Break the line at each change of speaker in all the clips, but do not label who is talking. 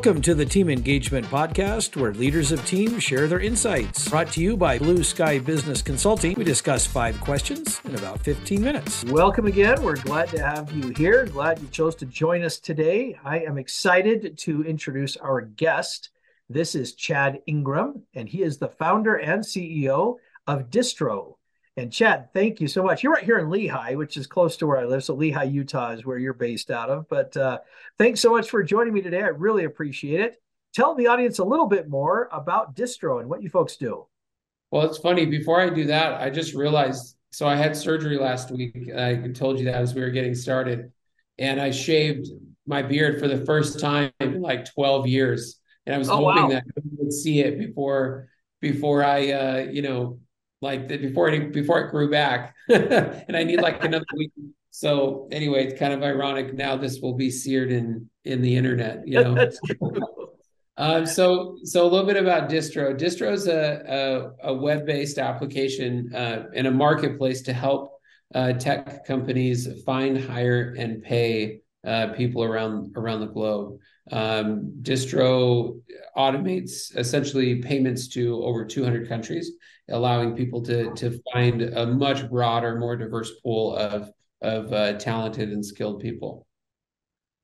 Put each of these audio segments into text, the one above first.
Welcome to the Team Engagement Podcast, where leaders of teams share their insights. Brought to you by Blue Sky Business Consulting. We discuss five questions in about 15 minutes. Welcome again. We're glad to have you here. Glad you chose to join us today. I am excited to introduce our guest. This is Chad Ingram, and he is the founder and CEO of Distro. And Chad, thank you so much. You're right here in Lehi, which is close to where I live. So Lehi, Utah is where you're based out of. But uh, thanks so much for joining me today. I really appreciate it. Tell the audience a little bit more about Distro and what you folks do.
Well, it's funny. Before I do that, I just realized. So I had surgery last week. I told you that as we were getting started, and I shaved my beard for the first time in like 12 years. And I was oh, hoping wow. that I would see it before before I, uh, you know, like the, before it before it grew back, and I need like another week. So anyway, it's kind of ironic. Now this will be seared in in the internet. You know. um, so so a little bit about Distro. Distro is a a, a web based application uh, and a marketplace to help uh, tech companies find, hire, and pay uh, people around around the globe. Um, Distro automates essentially payments to over 200 countries allowing people to to find a much broader, more diverse pool of of uh, talented and skilled people.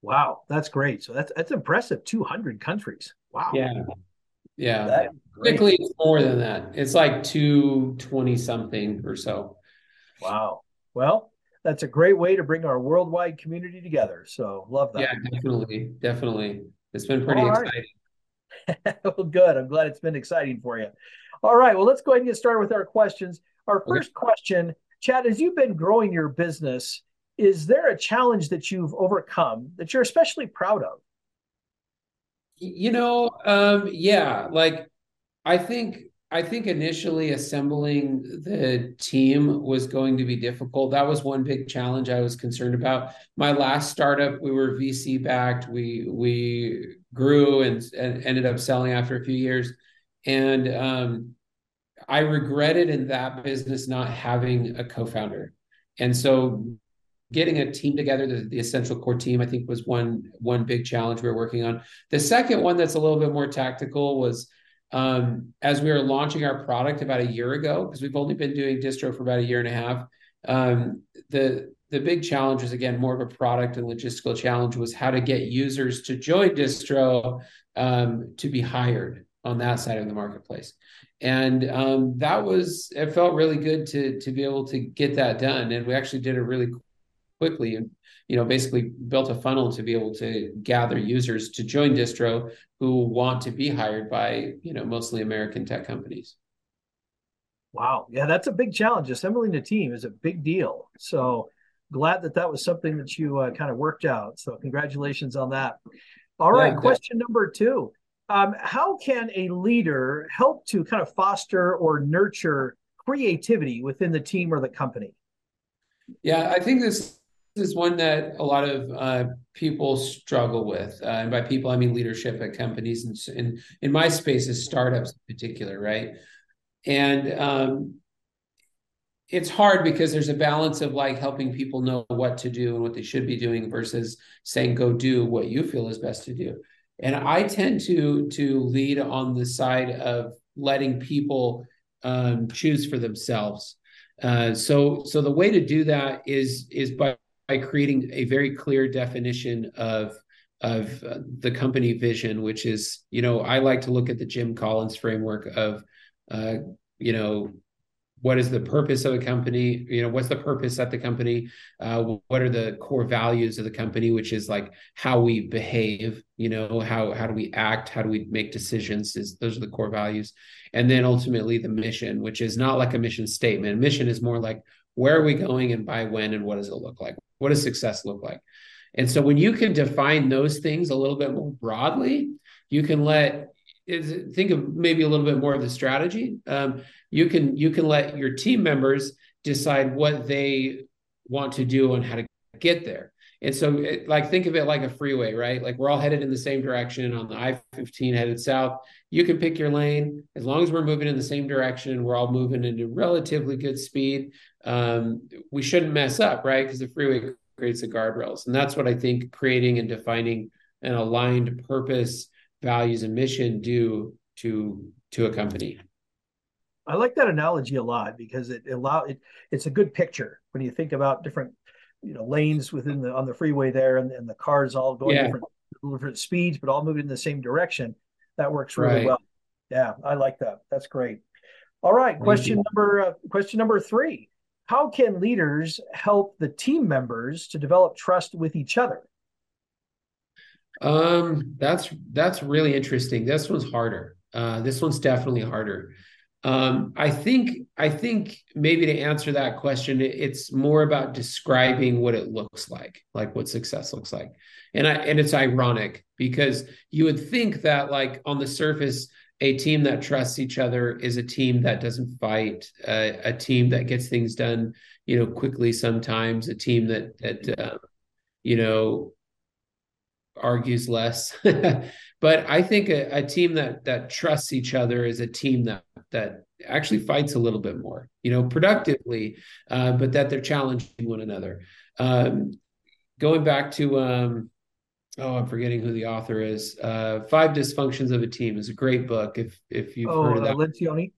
Wow, that's great. So that's that's impressive. Two hundred countries. Wow.
Yeah. Yeah. Typically, it's more than that. It's like two twenty something or so.
Wow. Well, that's a great way to bring our worldwide community together. So love that.
Yeah, definitely, definitely. It's been pretty exciting.
well, good. I'm glad it's been exciting for you. All right. Well, let's go ahead and get started with our questions. Our first okay. question, Chad, as you've been growing your business, is there a challenge that you've overcome that you're especially proud of?
You know, um, yeah, like I think I think initially assembling the team was going to be difficult. That was one big challenge I was concerned about. My last startup, we were VC backed. We we grew and, and ended up selling after a few years. And um, I regretted in that business not having a co-founder. And so getting a team together, the, the, essential core team, I think was one one big challenge we were working on. The second one that's a little bit more tactical was um, as we were launching our product about a year ago, because we've only been doing distro for about a year and a half. Um, the the big challenge was again more of a product and logistical challenge was how to get users to join distro um, to be hired on that side of the marketplace. And um, that was it felt really good to to be able to get that done. And we actually did it really quickly and you know basically built a funnel to be able to gather users to join distro who want to be hired by you know mostly american tech companies.
Wow. Yeah that's a big challenge. Assembling a team is a big deal. So glad that that was something that you uh, kind of worked out. So congratulations on that. All right yeah, question number two um, how can a leader help to kind of foster or nurture creativity within the team or the company?
Yeah, I think this is one that a lot of uh, people struggle with, uh, and by people I mean leadership at companies, and in in my space is startups in particular, right? And um, it's hard because there's a balance of like helping people know what to do and what they should be doing versus saying go do what you feel is best to do and i tend to to lead on the side of letting people um, choose for themselves. Uh, so so the way to do that is is by by creating a very clear definition of of uh, the company vision which is you know i like to look at the jim collins framework of uh, you know what is the purpose of a company? You know what's the purpose at the company? Uh, what are the core values of the company which is like how we behave you know how how do we act? How do we make decisions is those are the core values. And then ultimately the mission which is not like a mission statement. Mission is more like where are we going and by when and what does it look like? What does success look like? And so when you can define those things a little bit more broadly you can let think of maybe a little bit more of the strategy. Um, you can you can let your team members decide what they want to do and how to get there. And so, it, like, think of it like a freeway, right? Like, we're all headed in the same direction on the I 15 headed south. You can pick your lane as long as we're moving in the same direction, we're all moving into relatively good speed. Um, we shouldn't mess up, right? Because the freeway creates the guardrails. And that's what I think creating and defining an aligned purpose, values, and mission do to to a company.
I like that analogy a lot because it allow it. It's a good picture when you think about different, you know, lanes within the on the freeway there, and, and the cars all going yeah. different different speeds, but all moving in the same direction. That works really right. well. Yeah, I like that. That's great. All right, question number uh, question number three: How can leaders help the team members to develop trust with each other?
Um, that's that's really interesting. This one's harder. Uh, this one's definitely harder. Um, I think I think maybe to answer that question, it's more about describing what it looks like, like what success looks like. And I and it's ironic because you would think that like on the surface, a team that trusts each other is a team that doesn't fight, uh, a team that gets things done, you know, quickly sometimes, a team that that uh, you know argues less. but I think a, a, team that that trusts each other is a team that that actually fights a little bit more, you know, productively, uh, but that they're challenging one another. Um, going back to um, oh, I'm forgetting who the author is. Uh, Five Dysfunctions of a Team is a great book. If if you've
oh,
heard of
that, Lencioni.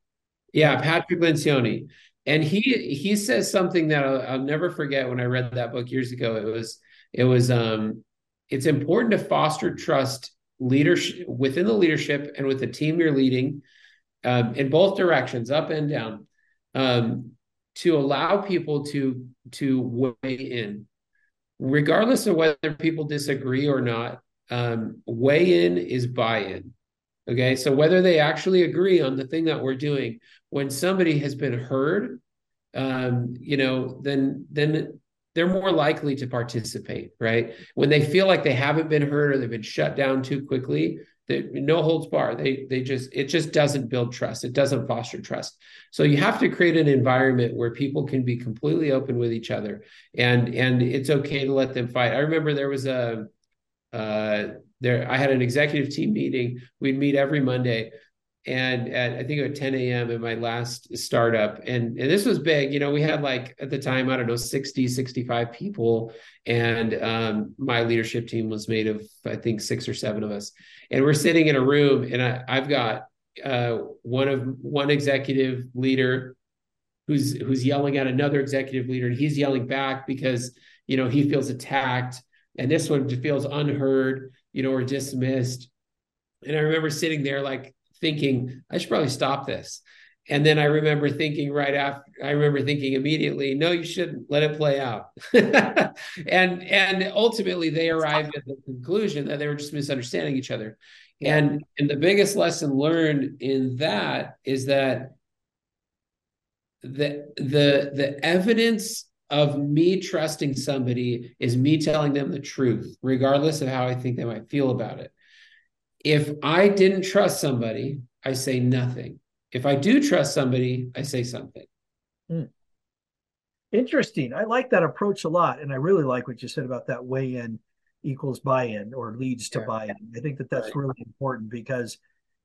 Yeah, Patrick Lencioni, and he he says something that I'll, I'll never forget. When I read that book years ago, it was it was um it's important to foster trust leadership within the leadership and with the team you're leading um, in both directions up and down um, to allow people to to weigh in. Regardless of whether people disagree or not um, weigh in is buy-in okay? So whether they actually agree on the thing that we're doing when somebody has been heard um, you know then then they're more likely to participate, right? When they feel like they haven't been heard or they've been shut down too quickly, they, no holds bar. They they just it just doesn't build trust. It doesn't foster trust. So you have to create an environment where people can be completely open with each other, and and it's okay to let them fight. I remember there was a uh, there I had an executive team meeting. We'd meet every Monday and at I think at 10 a.m. in my last startup. And, and this was big. You know, we had like at the time, I don't know, 60, 65 people. And um, my leadership team was made of, I think, six or seven of us. And we're sitting in a room, and I, I've got uh, one of one executive leader who's who's yelling at another executive leader, and he's yelling back because you know he feels attacked, and this one feels unheard, you know, or dismissed. And I remember sitting there like thinking, I should probably stop this. And then I remember thinking right after, I remember thinking immediately, no, you shouldn't let it play out. and and ultimately they arrived at the conclusion that they were just misunderstanding each other. And and the biggest lesson learned in that is that the the the evidence of me trusting somebody is me telling them the truth, regardless of how I think they might feel about it. If I didn't trust somebody, I say nothing. If I do trust somebody, I say something. Hmm.
Interesting. I like that approach a lot. And I really like what you said about that weigh in equals buy in or leads to buy in. I think that that's right. really important because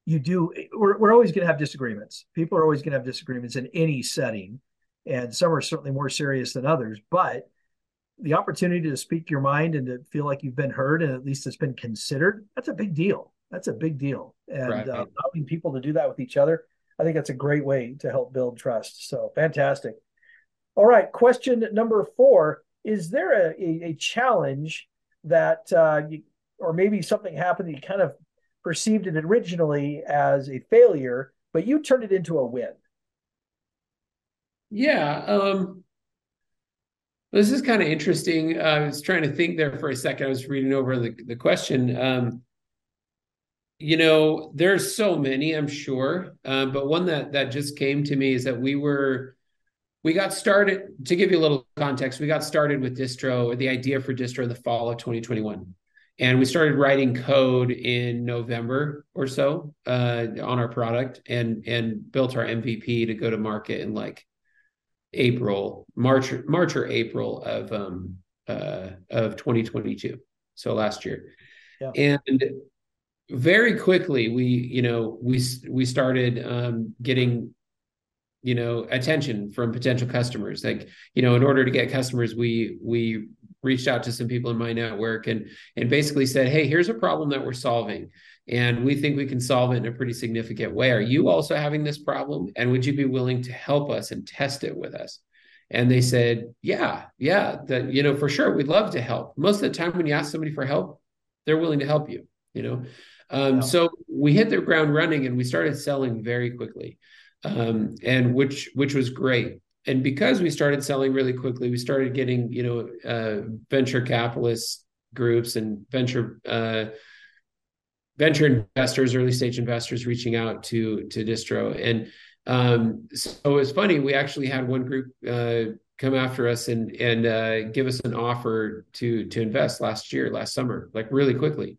you do, we're, we're always going to have disagreements. People are always going to have disagreements in any setting. And some are certainly more serious than others. But the opportunity to speak your mind and to feel like you've been heard and at least it's been considered, that's a big deal that's a big deal. And right. uh, allowing people to do that with each other, I think that's a great way to help build trust. So fantastic. All right, question number four: Is there a, a, a challenge that, uh, you, or maybe something happened that you kind of perceived it originally as a failure, but you turned it into a win?
Yeah. Um, this is kind of interesting. I was trying to think there for a second. I was reading over the, the question. Um, you know, there's so many, I'm sure, uh, but one that that just came to me is that we were we got started. To give you a little context, we got started with distro, or the idea for distro in the fall of 2021, and we started writing code in November or so uh, on our product, and and built our MVP to go to market in like April, March, March or April of um uh of 2022, so last year, yeah. and very quickly we you know we we started um, getting you know attention from potential customers like you know in order to get customers we we reached out to some people in my network and and basically said, "Hey, here's a problem that we're solving." And we think we can solve it in a pretty significant way. Are you also having this problem? And would you be willing to help us and test it with us? And they said, Yeah, yeah, that, you know, for sure, we'd love to help. Most of the time, when you ask somebody for help, they're willing to help you, you know. Um, yeah. So we hit the ground running and we started selling very quickly, um, and which which was great and because we started selling really quickly, we started getting you know uh, venture capitalists groups and venture uh, venture investors, early stage investors reaching out to to distro. And um, so it was funny. We actually had one group uh, come after us and and uh, give us an offer to to invest last year, last summer, like really quickly.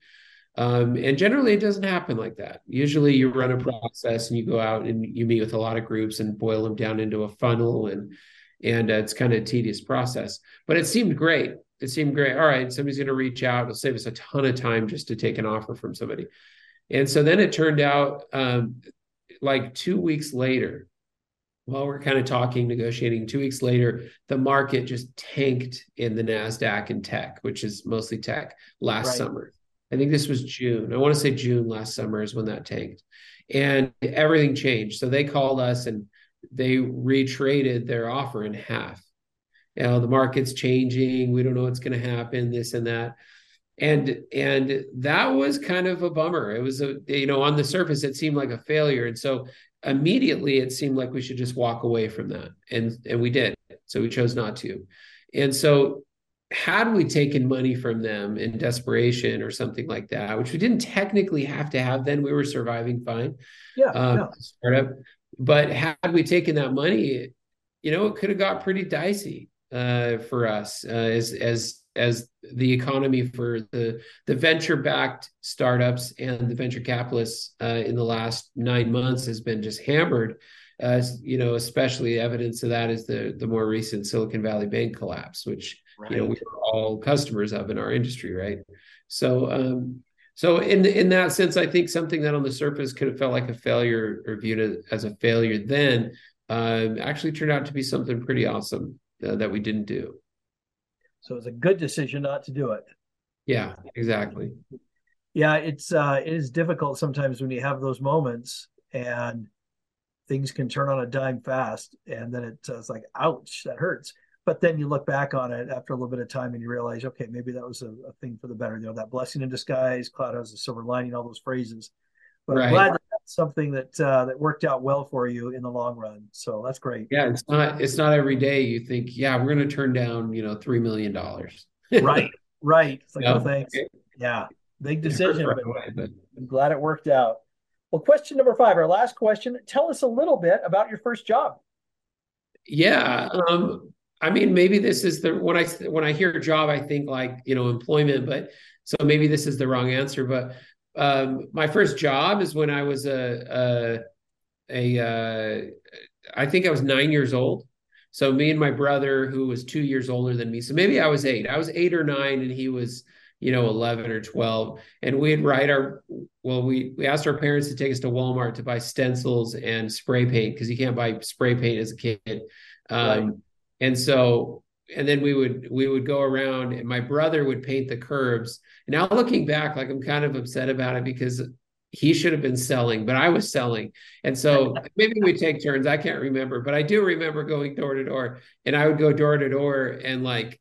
Um, and generally, it doesn't happen like that. Usually, you run a process and you go out and you meet with a lot of groups and boil them down into a funnel, and and uh, it's kind of a tedious process. But it seemed great. It seemed great. All right, somebody's going to reach out. It'll save us a ton of time just to take an offer from somebody. And so then it turned out, um, like two weeks later, while we're kind of talking, negotiating, two weeks later, the market just tanked in the Nasdaq and tech, which is mostly tech, last right. summer I think this was June. I want to say June last summer is when that tanked. And everything changed. So they called us and they retraded their offer in half. You know, the market's changing. We don't know what's going to happen, this and that. And and that was kind of a bummer. It was a you know, on the surface it seemed like a failure. And so immediately it seemed like we should just walk away from that. And and we did. So we chose not to. And so had we taken money from them in desperation or something like that, which we didn't technically have to have then, we were surviving fine.
Yeah. Um, yeah.
Startup. But had we taken that money, you know, it could have got pretty dicey uh, for us uh, as as as the economy for the the venture backed startups and the venture capitalists uh, in the last nine months has been just hammered. As you know, especially evidence of that is the the more recent Silicon Valley Bank collapse, which right. you know we were all customers of in our industry, right? So um, so in in that sense, I think something that on the surface could have felt like a failure or viewed as a failure then um, actually turned out to be something pretty awesome uh, that we didn't do.
So it's a good decision not to do it.
Yeah, exactly.
Yeah, it's uh, it is difficult sometimes when you have those moments and things can turn on a dime fast, and then it, uh, it's like, ouch, that hurts but then you look back on it after a little bit of time and you realize, okay, maybe that was a, a thing for the better. You know, that blessing in disguise, cloud has a silver lining, all those phrases. But right. I'm glad that that's something that uh, that worked out well for you in the long run. So that's great.
Yeah, it's not it's not every day you think, yeah, we're going to turn down, you know, three million dollars.
right, right. It's like, no. oh, thanks. Yeah, big decision, right away, but I'm glad it worked out. Well, question number five, our last question. Tell us a little bit about your first job.
Yeah, um, I mean, maybe this is the when I when I hear job, I think like you know employment, but so maybe this is the wrong answer. But um, my first job is when I was a a, a uh, I think I was nine years old. So me and my brother, who was two years older than me, so maybe I was eight. I was eight or nine, and he was you know 11 or 12 and we'd write our well we we asked our parents to take us to walmart to buy stencils and spray paint because you can't buy spray paint as a kid um, right and so and then we would we would go around and my brother would paint the curbs. And now looking back like i'm kind of upset about it because he should have been selling but i was selling. And so maybe we take turns. I can't remember but i do remember going door to door and i would go door to door and like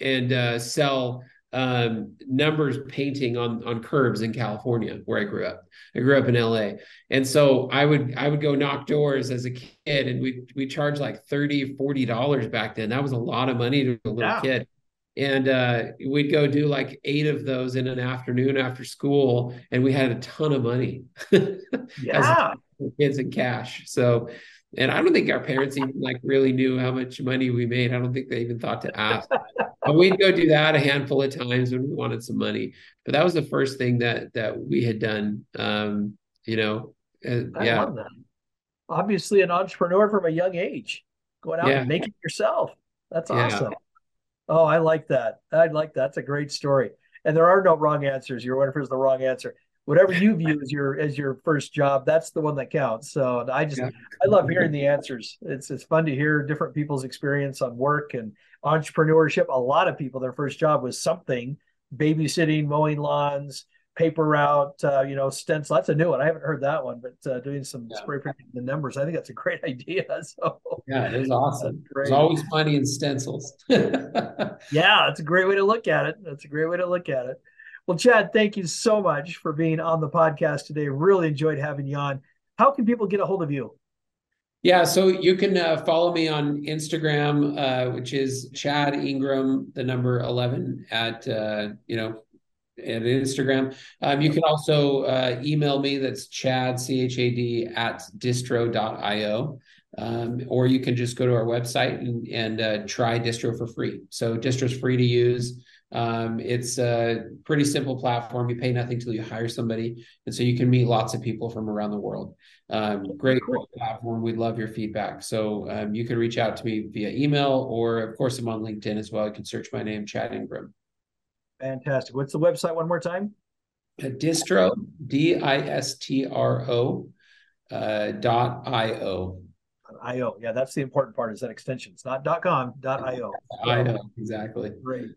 and uh, sell um, numbers painting on on curbs in California, where I grew up. I grew up in LA, and so I would I would go knock doors as a kid, and we we charged like 30 40 dollars back then. That was a lot of money to a little yeah. kid. And uh, we'd go do like eight of those in an afternoon after school, and we had a ton of money.
yeah,
kids in cash. So and I don't think our parents even like really knew how much money we made. I don't think they even thought to ask. but we'd go do that a handful of times when we wanted some money. But that was the first thing that that we had done. Um, you know, uh, yeah.
Obviously, an entrepreneur from a young age, going out yeah. and making yourself. That's awesome. Yeah. Oh, I like that. I like that. That's a great story. And there are no wrong answers. Your whatever is the wrong answer. Whatever you view as your as your first job, that's the one that counts. So I just yeah. I love hearing the answers. It's it's fun to hear different people's experience on work and entrepreneurship. A lot of people, their first job was something babysitting, mowing lawns, paper route, uh, you know, stencil. That's a new one. I haven't heard that one, but uh, doing some yeah. spray printing the numbers, I think that's a great idea. So
yeah, it is awesome. There's always money in stencils.
yeah, that's a great way to look at it. That's a great way to look at it. Well, Chad, thank you so much for being on the podcast today. Really enjoyed having you on. How can people get a hold of you?
Yeah, so you can uh, follow me on Instagram, uh, which is Chad Ingram, the number eleven at uh, you know at Instagram. Um, you can also uh, email me. That's Chad C H A D at distro.io. Um, or you can just go to our website and, and uh, try distro for free. So distro's free to use. Um, it's a pretty simple platform. You pay nothing till you hire somebody, and so you can meet lots of people from around the world. Um, great, great platform. We'd love your feedback. So um, you can reach out to me via email, or of course, I'm on LinkedIn as well. You can search my name, Chad Ingram.
Fantastic. What's the website one more time?
Uh, distro, D I S T R O, uh, dot I O.
IO. Yeah, that's the important part is that extension. It's not .com, .io.
I know, exactly.
Great.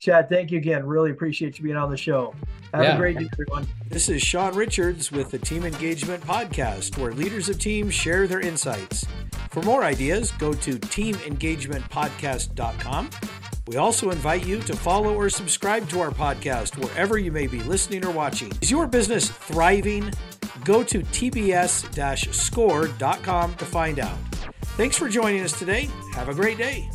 Chad, thank you again. Really appreciate you being on the show. Have yeah. a great day, everyone. This is Sean Richards with the Team Engagement Podcast, where leaders of teams share their insights. For more ideas, go to teamengagementpodcast.com. We also invite you to follow or subscribe to our podcast wherever you may be listening or watching. Is your business thriving? Go to tbs score.com to find out. Thanks for joining us today. Have a great day.